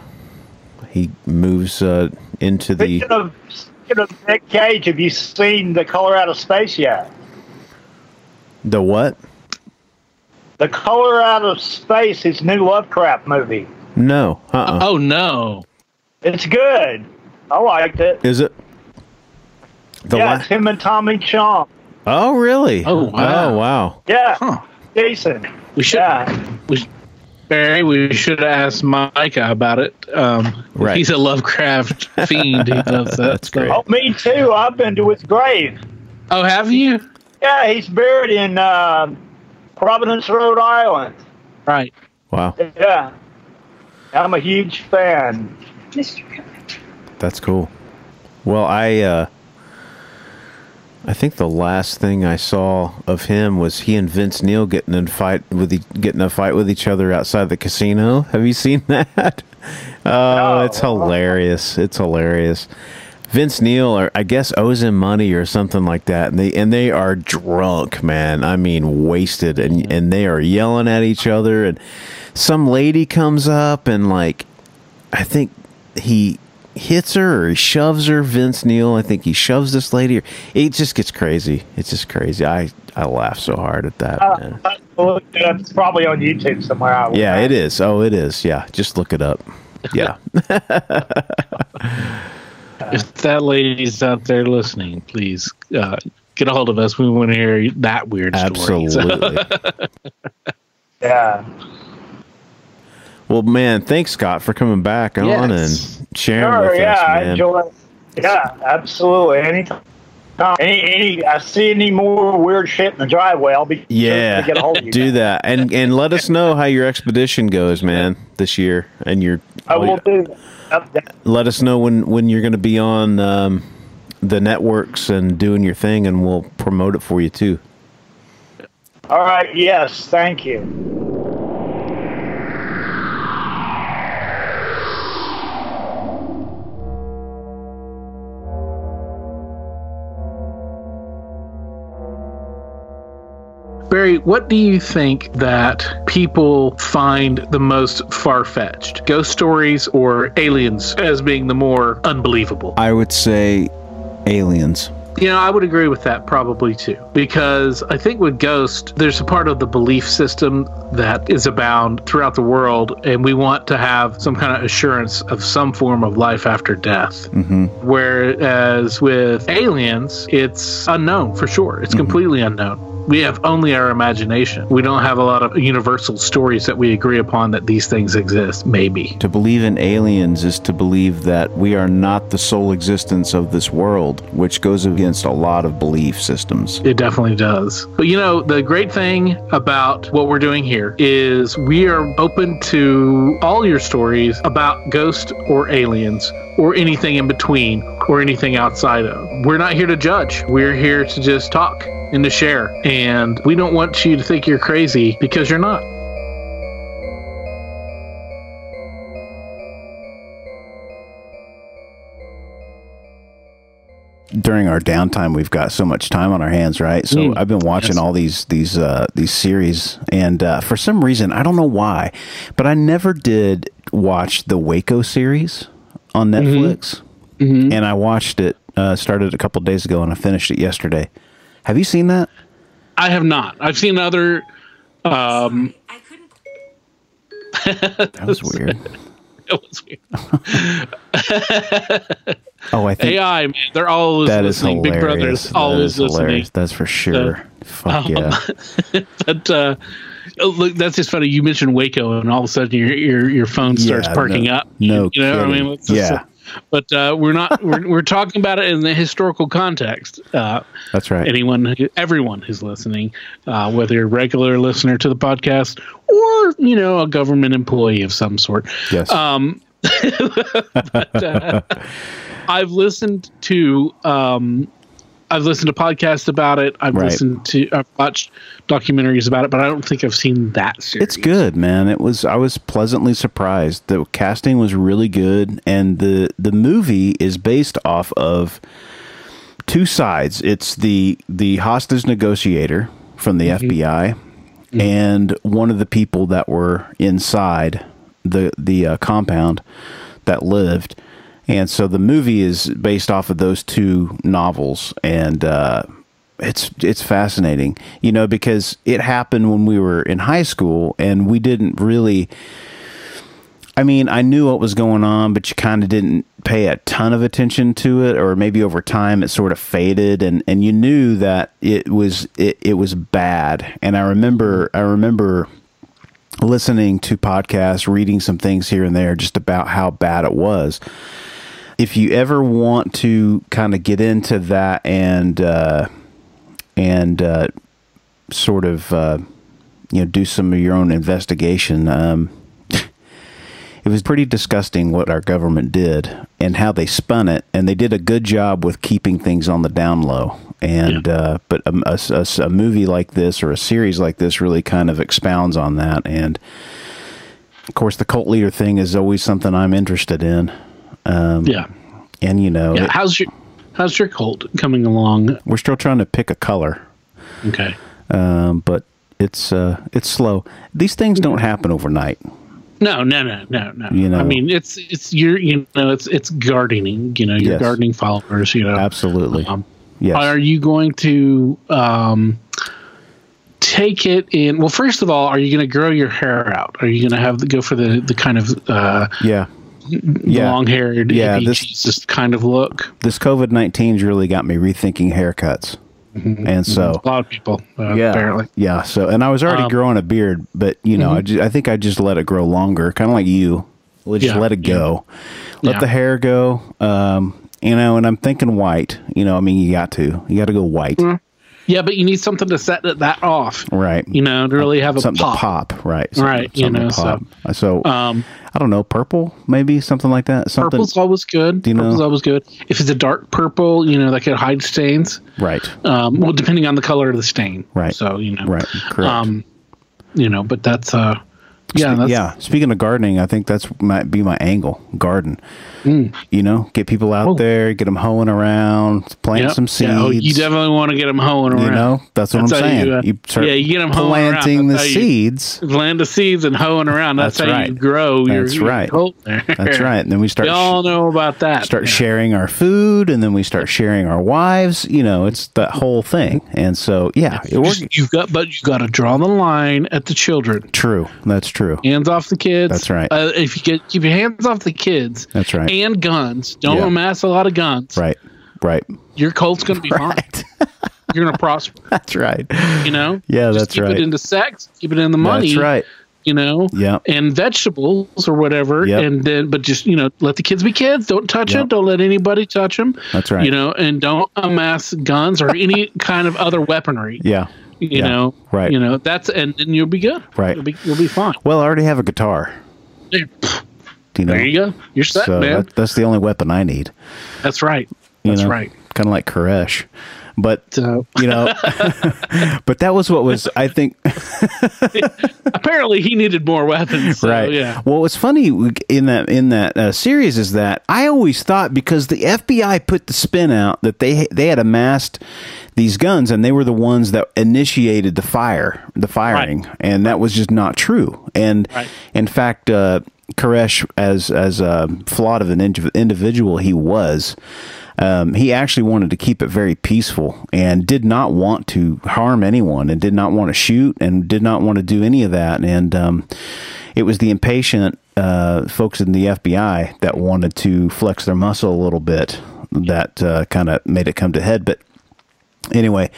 he moves uh, into the. Speaking of, speaking of Nick Cage, have you seen The Color Out of Space yet? The what? The Color Out of Space, his new Lovecraft movie. No. Uh. uh oh no It's good. I liked it. Is it? The yeah, la- it's him and Tommy Chong. Oh, really? Oh, wow. Oh, wow. Yeah, huh decent. we should Yeah, we Barry, we should have asked Micah about it. Um, Right. He's a Lovecraft fiend. He loves that That's stuff. great. oh, me too. I've been to his grave. Oh, have you? Yeah, he's buried in uh, Providence, Rhode Island. Right. Wow. Yeah, I'm a huge fan. That's cool. Well, I uh I think the last thing I saw of him was he and Vince Neil getting in fight with e- getting a fight with each other outside the casino. Have you seen that? Oh, No. it's hilarious. It's hilarious. Vince Neil, or I guess, owes him money or something like that, and they and they are drunk, man. I mean, wasted, and and they are yelling at each other. And some lady comes up and like, I think he hits her or he shoves her. Vince Neil, I think he shoves this lady. It just gets crazy. It's just crazy. I I laugh so hard at that. man. Uh, look, it's probably on YouTube somewhere. I Yeah, it imagine. is. Oh, it is. Yeah, just look it up. Yeah. If that lady's out there listening, please uh, get a hold of us. We want to hear that weird story. Absolutely. Yeah. Well, man, thanks, Scott, for coming back on and sharing Sure, with yeah, us, I enjoy. Yeah, absolutely. Anytime. Any, any, I see any more weird shit in the driveway, I'll be yeah, to get a hold of you. do that, and and let us know how your expedition goes, man, this year, and your. I will do that. Let us know when when you're going to be on um, the networks and doing your thing, and we'll promote it for you too. All right. Yes. Thank you. Barry, what do you think that people find the most far fetched? Ghost stories or aliens as being the more unbelievable? I would say aliens. You know, I would agree with that probably too. Because I think with Ghost, there's a part of the belief system that is abound throughout the world, and we want to have some kind of assurance of some form of life after death. Mm-hmm. Whereas with aliens, it's unknown for sure. It's mm-hmm. completely unknown. We have only our imagination. We don't have a lot of universal stories that we agree upon that these things exist, maybe. To believe in aliens is to believe that we are not the sole existence of this world, which goes against a lot of belief systems. It definitely does. But you know, the great thing about what we're doing here is we are open to all your stories about ghosts or aliens or anything in between or anything outside of. We're not here to judge. We're here to just talk and to share. And we don't want you to think you're crazy because you're not. during our downtime we've got so much time on our hands right so Mm. i've been watching Yes. all these these uh these series and uh for some reason i don't know why but i never did watch the waco series on netflix and i watched it uh started a couple days ago and i finished it yesterday have you seen that I have not. I've seen other um I couldn't. that was weird it was weird. oh i think AI, man, they're always that is listening. hilarious Big Brother's That always is listening. hilarious. that's for sure fuck um, yeah But uh, oh, look, that's just funny. You mentioned Waco, and all of a sudden your your, your phone starts Yeah, perking no- up. no you know, what I mean, it's just, Yeah. But uh, we're not. We're, we're talking about it in the historical context. Uh, that's right anyone, everyone who's listening, uh, whether you're a regular listener to the podcast or you know a government employee of some sort. yes Um, but, uh, I've listened to um, I've listened to podcasts about it. I've Right. listened to I've watched documentaries about it, but I don't think I've seen that series. It's good, man. It was I was pleasantly surprised. The casting was really good and the the movie is based off of two sides. It's the the hostage negotiator from the FBI and one of the people that were inside the the uh, compound that lived. And so the movie is based off of those two novels and uh it's it's fascinating, you know, because it happened when we were in high school and we didn't really I mean, I knew what was going on, but you kind of didn't pay a ton of attention to it or maybe over time it sort of faded and and you knew that it was it, it was bad. And I remember I remember listening to podcasts, reading some things here and there just about how bad it was. If you ever want to kind of get into that and uh, and uh, sort of uh, you know do some of your own investigation, um, it was pretty disgusting what our government did and how they spun it, and they did a good job with keeping things on the down low. And uh, but a, a, a- a movie like this or a series like this really kind of expounds on that. And of course, the cult leader thing is always something I'm interested in. Um, yeah. and you know, Yeah. it- how's your How's your cult coming along? we're still trying to pick a color, Okay. um, but it's uh, it's slow. These things don't happen overnight. No, no, no, no, no. You know. I mean, it's it's your you know it's it's gardening. You know, your Yes. gardening followers. You know, Absolutely. Um, Yes. Are you going to um, take it in? Well, first of all, are you going to grow your hair out? Are you going to have the, go for the the kind of uh, yeah. Yeah. long haired, Yeah, yeah, this- Jesus kind of look. This COVID 19's really got me rethinking haircuts. And so, A lot of people, uh, yeah, apparently. yeah. So, and I was already Um, growing a beard, but you know, I, ju- I think I just let it grow longer, kind of like you. We'll just Yeah, let it go, let Yeah. the hair go. Um, you know, and I'm thinking white. You know, I mean, you got to, you got to go white, Yeah, but you need something to set that, that off. right? You know, to really have a something pop. to pop, right? Something- Right, you know, so- So, Um, I don't know, purple, maybe something like that. Something, purple's always good. Do you know- Purple's always good. If it's a dark purple, you know, that could hide stains. right? Um, well, depending on the color of the stain. Right. So you know. Right, correct. Um, you know, but that's uh, yeah, yeah. Speaking of gardening, I think that's might be my angle. Garden. You know, get people out Mm. Oh. there, get them hoeing around, plant Yep. some seeds. Yeah, oh, you definitely want to get them hoeing around. You know, that's what That's I'm saying. you, You, uh, start yeah, you get 'em hoeing around. planting the you- seeds. Plant the seeds and hoeing around. That's, That's how right. you grow That's your right. That's right. And then we start We all know about that. start Yeah. sharing our food, and then we start sharing our wives. You know, it's that whole thing. And so, yeah, it works. You've got, but you've got to draw the line at the children. True. That's true. Hands off the kids. That's right. Uh, if you get keep your hands off the kids. That's right. And guns. Don't Yeah. amass a lot of guns. Right. Right. Your cult's going to be fine. You're going to prosper. That's right. You know. Yeah, Just that's keep right. it into sex. Keep it in the money. That's right. You know. Yeah. And vegetables or whatever. Yep. And then, but just you know, let the kids be kids. Don't touch Yep. it. Don't let anybody touch them. That's right. You know, and don't amass guns or any kind of other weaponry. Yeah. You Yeah. know. Right. You know that's and then you'll be good. Right. You'll be you'll be fine. Well, I already have a guitar. There You know, there you go. You're set, so man. that, that's the only weapon I need. That's right. you That's know, right. Kind of like Koresh. But So you know, but that was what was I think apparently he needed more weapons. So, right. Yeah. Well, what's funny in that in that uh, series is that I always thought because the FBI put the spin out that they they had amassed these guns and they were the ones that initiated the fire, the firing, and that was just not true. And Right. in fact, uh, Koresh, as as a flawed of an indiv- individual he was. Um, he actually wanted to keep it very peaceful and did not want to harm anyone and did not want to shoot and did not want to do any of that. And um, it was the impatient uh, folks in the FBI that wanted to flex their muscle a little bit that uh, kind of made it come to head. But anyway,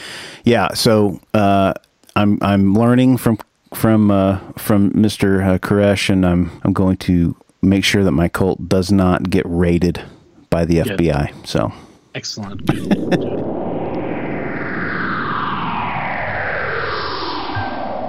yeah. So uh, I'm I'm learning from from uh, from Mr. Uh, Koresh, and I'm I'm going to make sure that my cult does not get raided by the FBI. So Excellent.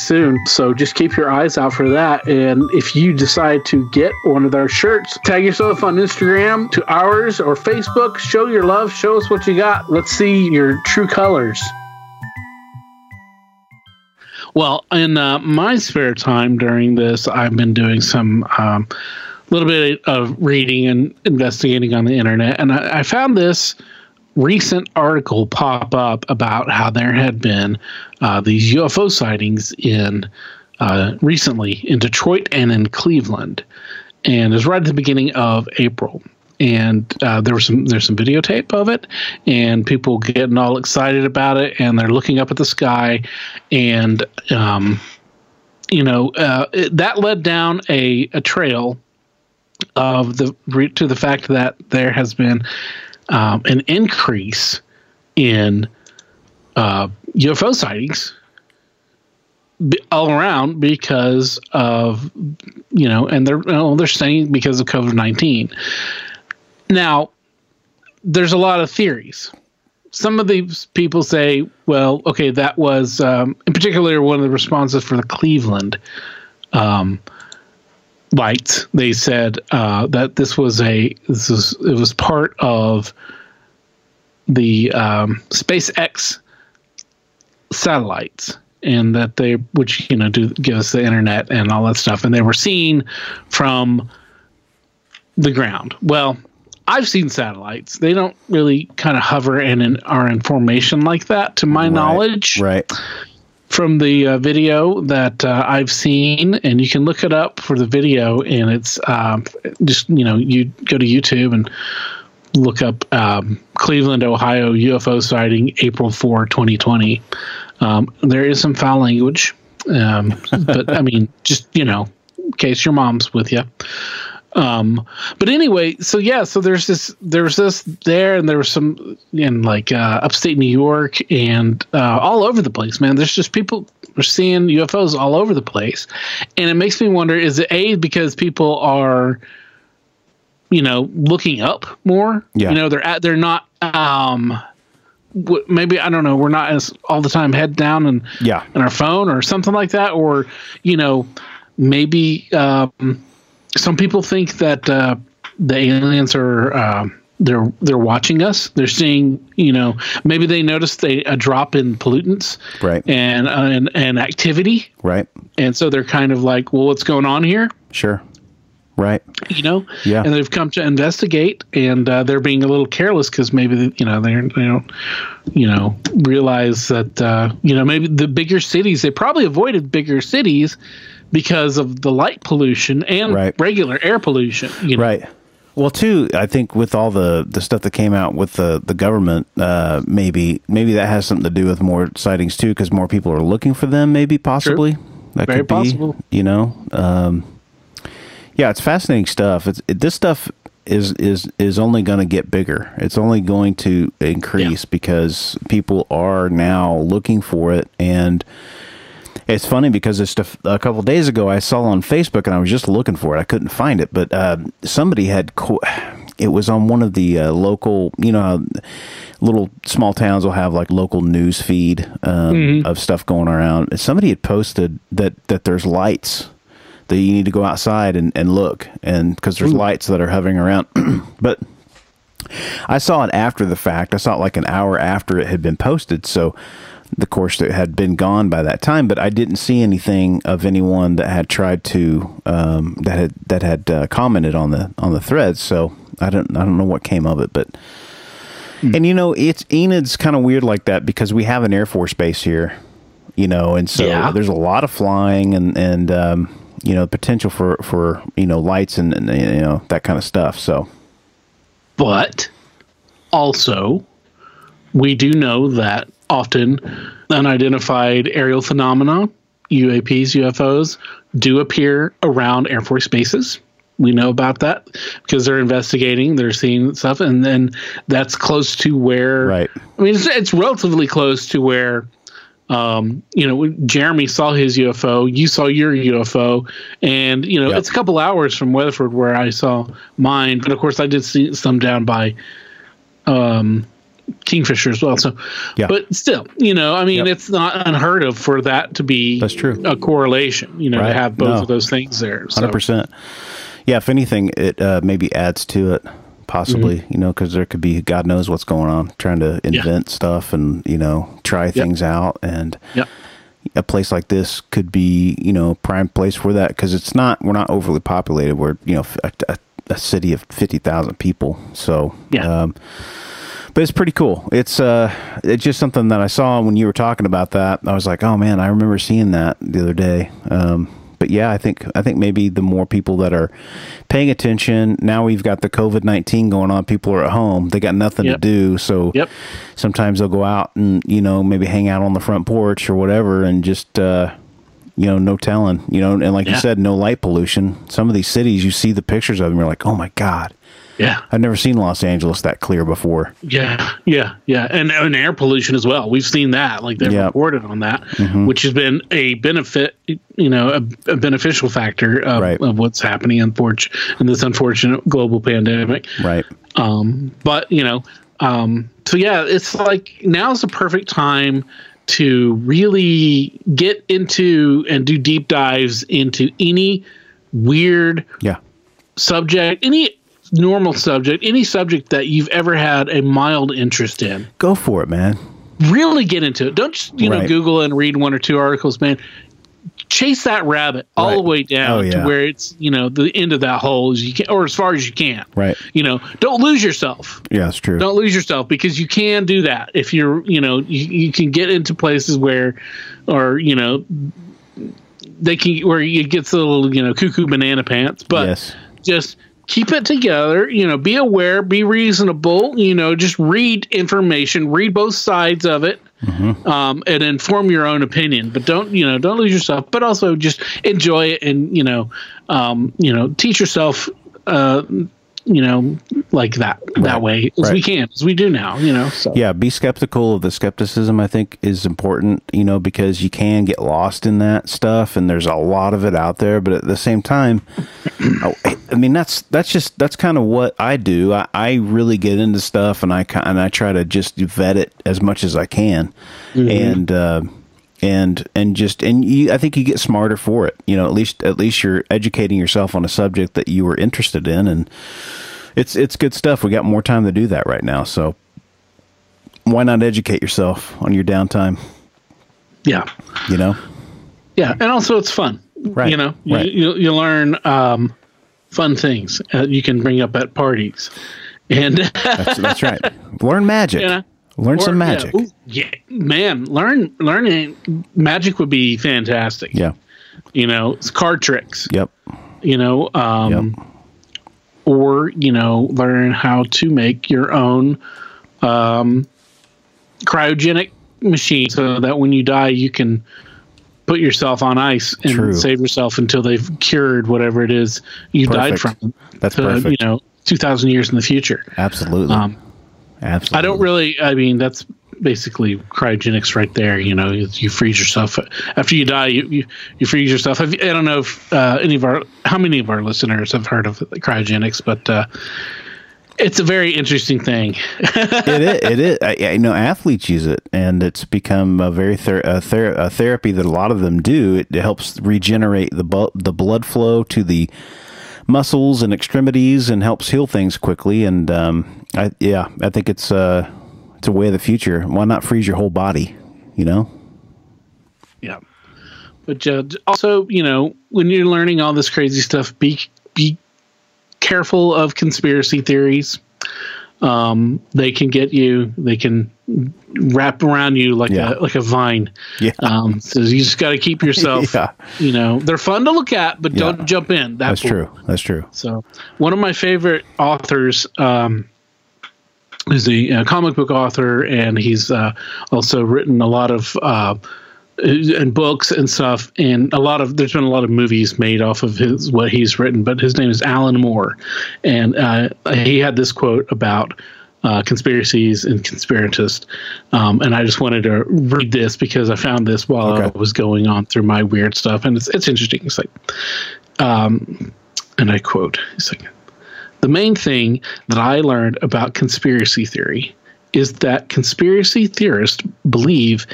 soon. So just keep your eyes out for that. And if you decide to get one of our shirts, tag yourself on Instagram to ours or Facebook. Show your love. Show us what you got. Let's see your true colors. Well, in uh, my spare time during this, I've been doing some um, little bit of reading and investigating on the internet, and I, I found this recent article pop up about how there had been uh, these UFO sightings in uh, recently in Detroit and in Cleveland, and it was right at the beginning of April. And uh, there was some there's some videotape of it, and people getting all excited about it, and they're looking up at the sky, and um, you know uh, it, that led down a, a trail of the to the fact that there has been um, an increase in uh, UFO sightings all around because of you know, and they're well, they're saying because of COVID nineteen. Now, there's a lot of theories. Some of these people say, well, okay, that was um, in particular one of the responses for the Cleveland um, lights. They said uh, that this was a this was it was part of the um, SpaceX satellites and that they which you know do give us the internet and all that stuff and they were seen from the ground well i've seen satellites they don't really kind of hover and in, are in formation like that to my Right, knowledge Right. From the uh, video that uh, I've seen, and you can look it up for the video, and it's um, just you know you go to YouTube and look up um, Cleveland, Ohio UFO sighting April 4, 2020. Um, there is some foul language, um, but I mean, just you know, in case your mom's with you. Um, but anyway, so yeah, so there's this, there's this there, and there was some in like uh, upstate New York and uh, all over the place, man. There's just people are seeing UFOs all over the place, and it makes me wonder: is it a because people are, you know, looking up more? Yeah. You know, they're at, they're not. Um, maybe I don't know. We're not as all the time head down and Yeah. on our phone or something like that, or you know, maybe um, some people think that uh, the aliens are um they're they're watching us. They're seeing, you know, maybe they noticed a, a drop in pollutants Right. and, uh, and and activity, Right. and so they're kind of like, well, what's going on here? Sure. Right. you know Yeah. and they've come to investigate and uh, they're being a little careless because maybe you know they're they don't you know realize that uh, you know maybe the bigger cities they probably avoided bigger cities because of the light pollution and Right. regular air pollution you know? Right. Well, too, I think with all the, the stuff that came out with the, the government, uh, maybe maybe that has something to do with more sightings too, because more people are looking for them. Maybe possibly that Very could be. possible. You know, um, yeah, it's fascinating stuff. It's it, this stuff is is is only going to get bigger. It's only going to increase because people are now looking for it and. It's funny because it's stuff a couple days ago I saw on Facebook and I was just looking for it. I couldn't find it, but uh, somebody had. Co- it was on one of the uh, local, you know, how little small towns will have like local news feed um, of stuff going around. Somebody had posted that that there's lights that you need to go outside and, and look, and because there's lights that are hovering around, but. I saw it after the fact. I saw it like an hour after it had been posted. So, the course that had been gone by that time, but I didn't see anything of anyone that had tried to um, that had that had uh, commented on the on the threads. So I don't I don't know what came of it, but and you know it's Enid's kind of weird like that because we have an air force base here, you know, and so Yeah. there's a lot of flying and and um, you know potential for for you know lights and, and you know that kind of stuff. So but also we do know that often unidentified aerial phenomena uaps ufos do appear around air force bases we know about that because they're investigating they're seeing stuff and then that's close to where Right. i mean it's, it's relatively close to where um, you know, Jeremy saw his UFO, you saw your UFO, and you know, Yep. it's a couple hours from Weatherford where I saw mine, but of course I did see some down by um, Kingfisher as well. So, Yeah. but still, you know, I mean, Yep. it's not unheard of for that to be That's true. a correlation. You know, Right. to have both No. of those things there. So, Hundred percent. Yeah, if anything, it uh, maybe adds to it, possibly. You know, because there could be God knows what's going on, trying to Yeah. invent stuff and you know try things out, and Yep. a place like this could be you know prime place for that because it's not we're not overly populated. We're you know a, a, a city of fifty thousand people, so Yeah. Um, but it's pretty cool. It's uh, it's just something that I saw when you were talking about that. I was like, oh man, I remember seeing that the other day. Um, but yeah, I think I think maybe the more people that are paying attention now, we've got the COVID nineteen going on. People are at home; they got nothing Yep. to do. So Yep. sometimes they'll go out and you know maybe hang out on the front porch or whatever, and just uh, You know, no telling. You know, and like you said, no light pollution. Some of these cities, you see the pictures of them, you're like, oh my god, Yeah. I've never seen Los Angeles that clear before. Yeah, yeah, yeah, and, and air pollution as well. We've seen that, like they've Yeah. reported on that, Mm-hmm. which has been a benefit, you know, a, a beneficial factor of, Right. of what's happening unfortunate in this unfortunate global pandemic. Right. Um, but you know, um, so yeah, it's like now's the perfect time to really get into and do deep dives into any weird Yeah. subject, any normal subject, any subject that you've ever had a mild interest in. Go for it, man. Really get into it. Don't just, you know, Google and read one or two articles, man. Chase that rabbit all Right. the way down Oh, yeah. to where it's, you know, the end of that hole as you can, or as far as you can. Right. You know, don't lose yourself. Yeah, it's true. Don't lose yourself because you can do that if you're, you know, you, you can get into places where, or, you know, they can, where it gets a little, you know, cuckoo banana pants, but yes. just keep it together you know be aware be reasonable you know just read information read both sides of it um, and inform your own opinion but don't you know don't lose yourself but also just enjoy it and you know um, you know teach yourself uh, you know like that that way as we can as we do now you know so Yeah, be skeptical of the skepticism. I think is important, you know, because you can get lost in that stuff, and there's a lot of it out there. But at the same time, I I mean, that's that's just that's kind of what I do. I, I really get into stuff, and I and I try to just vet it as much as I can, and uh, and and just and you, I think you get smarter for it. You know, at least at least you're educating yourself on a subject that you were interested in, and it's it's good stuff. We got more time to do that right now, so why not educate yourself on your downtime? yeah You know, yeah and also it's fun Right, you know you, right. you, you learn um, fun things uh, you can bring up at parties and that's that's right. Learn magic. Yeah. Learn Or- some yeah, magic. ooh, Yeah, man, learn learning magic would be fantastic. Yeah. You know, it's card tricks. Yep. You know, um, or you know, learn how to make your own um, cryogenic machine, so that when you die, you can put yourself on ice and True. save yourself until they've cured whatever it is you died from. That's to, perfect. You know, two thousand years in the future. Absolutely. Um, Absolutely. I don't really. I mean, that's basically cryogenics right there. You know, you, you freeze yourself after you die. You you, you freeze yourself. Have I don't know if uh, any of our how many of our listeners have heard of cryogenics, but uh, it's a very interesting thing. it is. It is. I, I know athletes use it, and it's become a very ther- a, ther- a therapy that a lot of them do. It, it helps regenerate the bu- the blood flow to the muscles and extremities, and helps heal things quickly. And um, I yeah, I think it's uh it's a way of the future. Why not freeze your whole body? You know. yeah, but uh, also, you know, when you're learning all this crazy stuff, be be careful of conspiracy theories. Um, they can get you. They can wrap around you like Yeah. a like a vine. Yeah. Um, so you just got to keep yourself. Yeah. You know, they're fun to look at, but Yeah. don't jump in. That That's true. That's true. So, one of my favorite authors um, is a, uh comic book author, and he's uh, also written a lot of uh, and books and stuff. And a lot of there's been a lot of movies made off of his what he's written. But his name is Alan Moore, and uh, he had this quote about. Uh, conspiracies and conspiratists, um, and I just wanted to read this because I found this while I was going on through my weird stuff, and it's it's interesting. It's like, um, and I quote, it's like, the main thing that I learned about conspiracy theory is that conspiracy theorists believe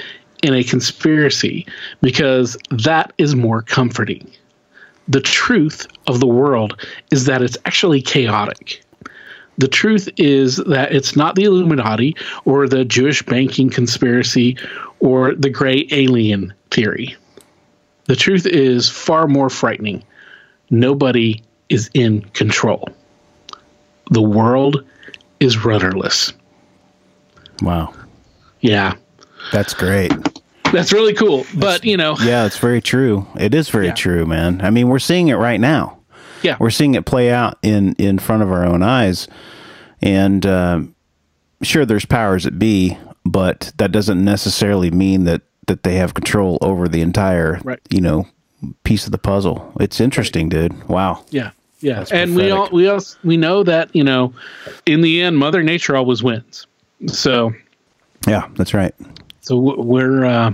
in a conspiracy because that is more comforting. The truth of the world is that it's actually chaotic. The truth is that it's not the Illuminati or the Jewish banking conspiracy or the gray alien theory. The truth is far more frightening. Nobody is in control. The world is rudderless. Wow. Yeah. That's great. That's really cool. But, you know, Yeah, it's very true. It is very Yeah. true, man. I mean, we're seeing it right now. Yeah. We're seeing it play out in in front of our own eyes, and um, sure, there's powers that be, but that doesn't necessarily mean that that they have control over the entire, Right. you know, piece of the puzzle. It's interesting, dude. Wow. Yeah. Yeah. That's and we all we also we know that, you know, in the end Mother Nature always wins. So Yeah, that's right. so we're uh,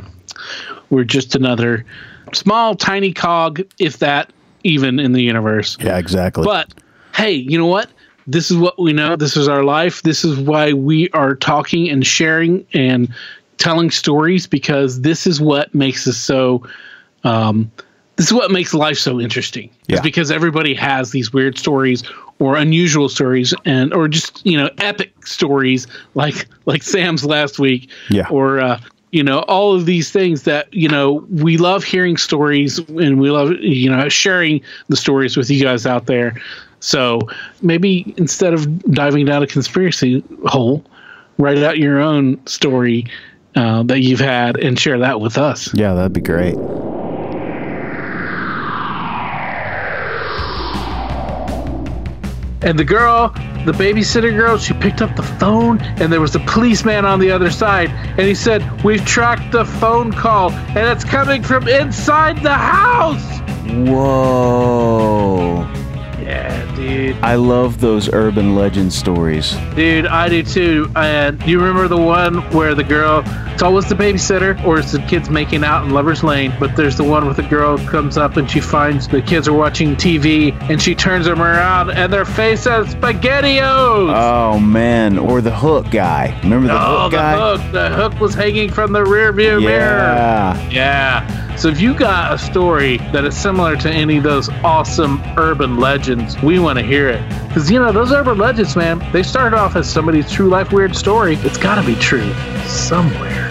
we're just another small tiny cog if that even in the universe. Yeah, exactly. But hey, you know what? This is what we know. This is our life. This is why we are talking and sharing and telling stories because this is what makes us so. Um, this is what makes life so interesting. Yeah. Is because everybody has these weird stories or unusual stories and or just you know epic stories like like Sam's last week. Yeah. Or uh, you know all of these things that you know we love hearing stories and we love you know sharing the stories with you guys out there so maybe instead of diving down a conspiracy hole write out your own story uh, that you've had and share that with us yeah, that'd be great. And the girl the babysitter girl she picked up the phone and there was a policeman on the other side and he said we've tracked the phone call and it's coming from inside the house Whoa. Yeah dude I love those urban legend stories. Dude, I do too. And you remember the one where the girl, it's always the babysitter or it's the kids making out in Lover's Lane, but there's the one with the girl comes up and she finds the kids are watching TV and she turns them around and their face has SpaghettiOs. Oh man, or the hook guy. Remember the oh, hook the guy? hook. The hook was hanging from the rear view mirror. Yeah. Yeah. So if you got a story that is similar to any of those awesome urban legends, we want to hear it. Because, you know, those urban legends, man, they started off as somebody's true life weird story. It's got to be true somewhere.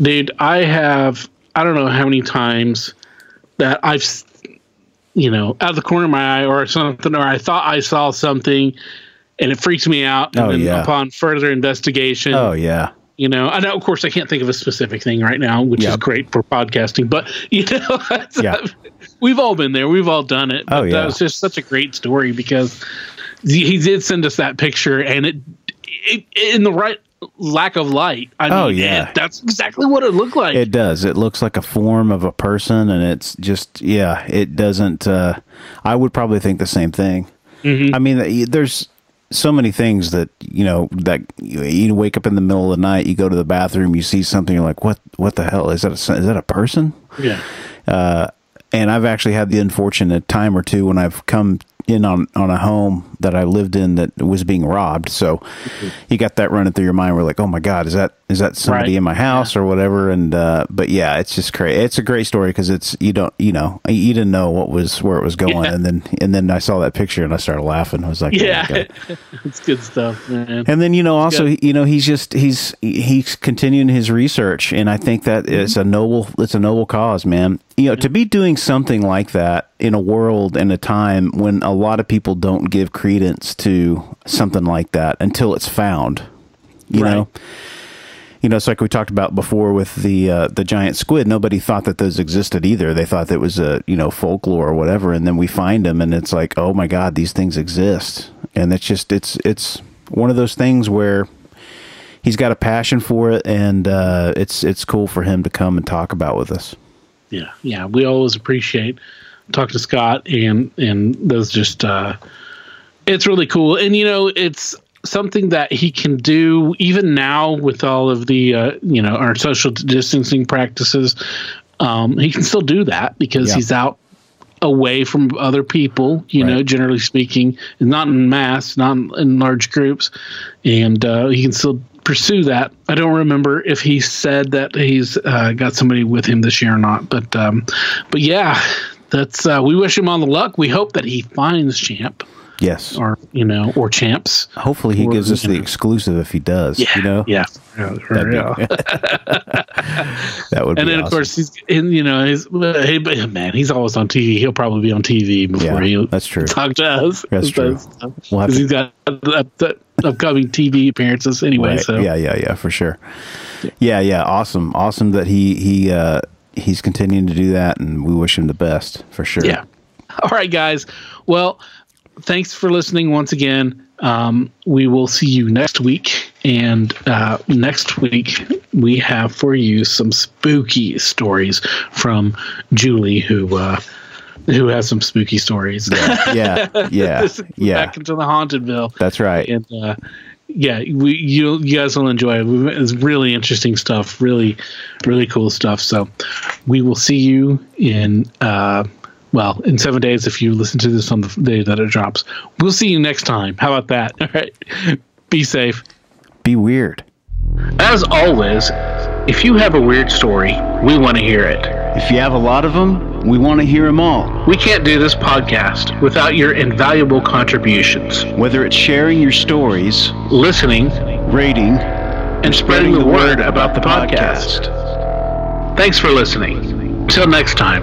Dude, I have, I don't know how many times that I've, you know, out of the corner of my eye or something, or I thought I saw something and it freaks me out. And Oh, then yeah. upon further investigation, Oh yeah. You know, I know, of course, I can't think of a specific thing right now, which is great for podcasting. But you know, Yeah. we've all been there. We've all done it. Oh, yeah. that was just such a great story because he did send us that picture, and it, it in the right lack of light. I mean, Oh, yeah. it- that's exactly what it looked like. It does. It looks like a form of a person, and it's just yeah. It doesn't. Uh, I would probably think the same thing. I mean, there's so many things that you know that you, you wake up in the middle of the night, you go to the bathroom, you see something, you're like, what? What the hell is that? A, is that a person? yeah. Uh, and I've actually had the unfortunate time or two when I've come in on, on a home that I lived in that was being robbed. So you got that running through your mind. We're like, oh my God, is that is that somebody Right. in my house or whatever? And uh, but yeah, it's just crazy. It's a great story because it's you don't you know you didn't know what was where it was going, Yeah. and then and then I saw that picture and I started laughing. I was like, oh Yeah, God. it's good stuff, man. And then you know also good. you know he's just he's he's continuing his research and I think that it's a noble it's a noble cause man. You know to be doing something like that in a world and a time when a lot of people don't give credence to something like that until it's found. You Right. know. You know, it's like we talked about before with the uh, the giant squid. Nobody thought that those existed either. They thought that was a you know folklore or whatever. And then we find them, and it's like, oh my god, these things exist. And it's just it's it's one of those things where he's got a passion for it, and uh, it's it's cool for him to come and talk about with us. Yeah, yeah. We always appreciate talk to Scott and and those just uh it's really cool. And you know, it's something that he can do even now with all of the uh you know, our social distancing practices. Um he can still do that because Yeah. he's out away from other people, you know, generally speaking, not in mass, not in large groups, and uh, he can still pursue that. I don't remember if he said that he's uh, got somebody with him this year or not, but um, but yeah, that's uh, we wish him all the luck. We hope that he finds Champ Yes, or you know or Champs. hopefully he or, gives us the know. exclusive if he does. Yeah, you know, yeah, yeah, That'd be- real. that would. And then of course he's and you know he's hey man he's always on TV. He'll probably be on TV before Yeah, he that's true. talk to us. That's true. We'll Because he's got up, up, upcoming TV appearances anyway. Right. So yeah, yeah, yeah, for sure. Yeah, yeah, awesome, awesome that he he uh, he's continuing to do that, and we wish him the best for sure. Yeah. All right, guys. Well, thanks for listening once again. Um, we will see you next week. And uh, next week, we have for you some spooky stories from Julie, who uh, who has some spooky stories. Yeah, yeah, is yeah. Back into the Hauntedville. That's right. And uh, yeah, we you you guys will enjoy it. It's really interesting stuff. Really, really cool stuff. So we will see you in. Uh, well, in seven days, if you listen to this on the day that it drops, we'll see you next time. How about that? All right. Be safe. Be weird. As always, if you have a weird story, we want to hear it. If you have a lot of them, we want to hear them all. We can't do this podcast without your invaluable contributions. Whether it's sharing your stories, Listening rating, and spreading the word about the podcast. Thanks for listening. Till next time,